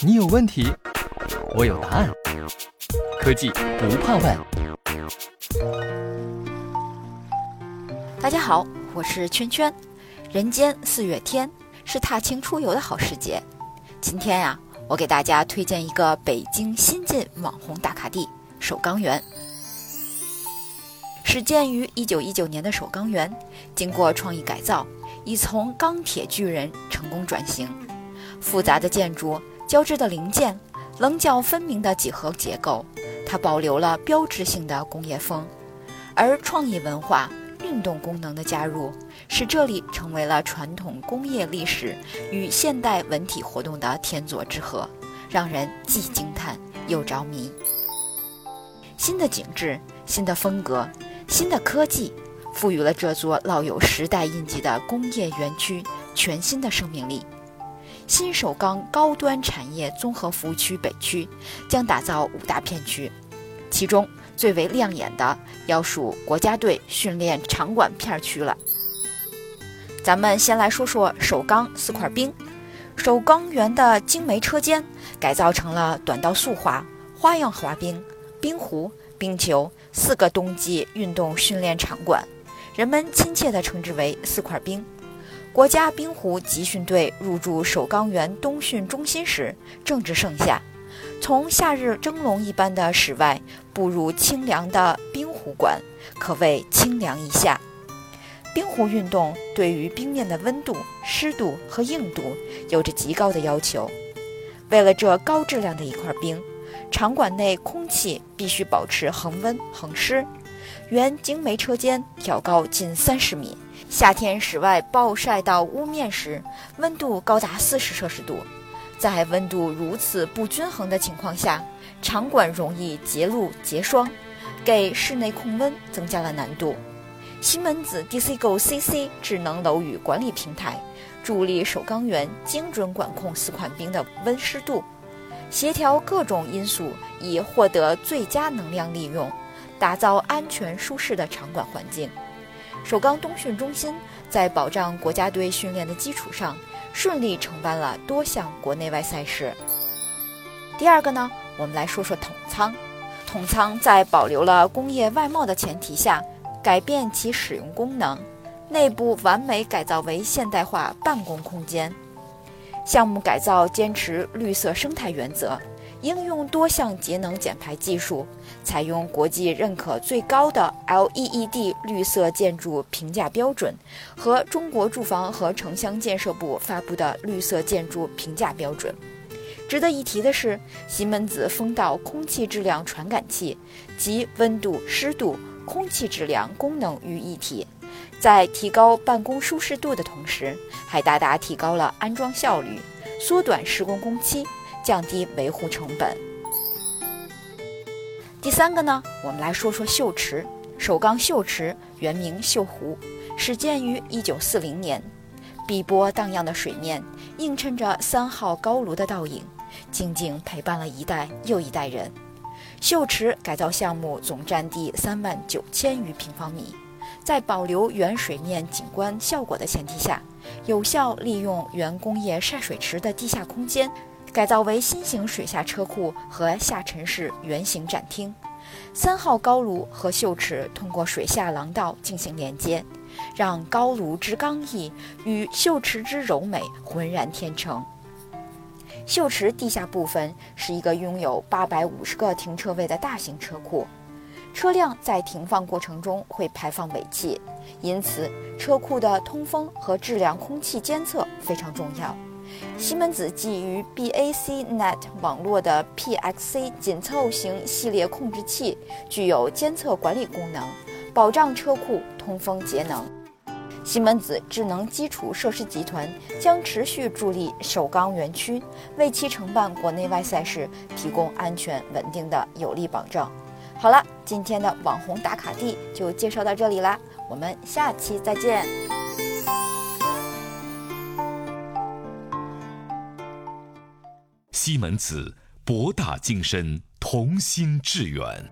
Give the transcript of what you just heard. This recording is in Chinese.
你有问题，我有答案。科技不怕问。大家好，我是圈圈。人间四月天是踏青出游的好时节。今天呀，我给大家推荐一个北京新晋网红打卡地——首钢园。始建于一九一九年的首钢园，经过创意改造，已从钢铁巨人成功转型。复杂的建筑、交织的零件、棱角分明的几何结构，它保留了标志性的工业风。而创意文化、运动功能的加入，使这里成为了传统工业历史与现代文体活动的天作之合，让人既惊叹又着迷。新的景致，新的风格。新的科技赋予了这座烙有时代印记的工业园区全新的生命力。新首钢高端产业综合服务区北区将打造五大片区，其中最为亮眼的要数国家队训练场馆片区了。咱们先来说说首钢四块冰。首钢园的精美车间改造成了短道速滑、花样滑冰、冰壶。冰球四个冬季运动训练场馆，人们亲切地称之为“四块冰”。国家冰壶集训队入驻首钢园冬训中心时，正值盛夏，从夏日蒸笼一般的室外步入清凉的冰壶馆，可谓清凉一夏。冰壶运动对于冰面的温度、湿度和硬度有着极高的要求，为了这高质量的一块冰。场馆内空气必须保持恒温恒湿，原精煤车间挑高近三十米，夏天室外暴晒到屋面时，温度高达四十摄氏度。在温度如此不均衡的情况下，场馆容易结露结霜，给室内控温增加了难度。西门子 DCGO CC 智能楼宇管理平台，助力首钢园精准管控四款冰的温湿度。协调各种因素，以获得最佳能量利用，打造安全舒适的场馆环境。首钢冬训中心在保障国家队训练的基础上，顺利承办了多项国内外赛事。第二个呢，我们来说说统仓。统仓在保留了工业外贸的前提下，改变其使用功能，内部完美改造为现代化办公空间。项目改造坚持绿色生态原则，应用多项节能减排技术，采用国际认可最高的 LEED 绿色建筑评价标准和中国住房和城乡建设部发布的绿色建筑评价标准。值得一提的是，西门子风道空气质量传感器集温度、湿度、空气质量功能于一体。在提高办公舒适度的同时，还大大提高了安装效率，缩短施工工期，降低维护成本。第三个呢，我们来说说秀池。首钢秀池原名秀湖，始建于1940年。碧波荡漾的水面映衬着三号高炉的倒影，静静陪伴了一代又一代人。秀池改造项目总占地三万九千余平方米。在保留原水面景观效果的前提下，有效利用原工业晒水池的地下空间，改造为新型水下车库和下沉式圆形展厅。三号高炉和秀池通过水下廊道进行连接，让高炉之刚毅与秀池之柔美浑然天成。秀池地下部分是一个拥有八百五十个停车位的大型车库。车辆在停放过程中会排放尾气，因此车库的通风和质量空气监测非常重要。西门子基于 BACnet 网络的 PXC 紧凑型系列控制器具有监测管理功能，保障车库通风节能。西门子智能基础设施集团将持续助力首钢园区，为其承办国内外赛事提供安全稳定的有力保障。好了，今天的网红打卡地就介绍到这里啦，我们下期再见。西门子，博大精深，同心致远。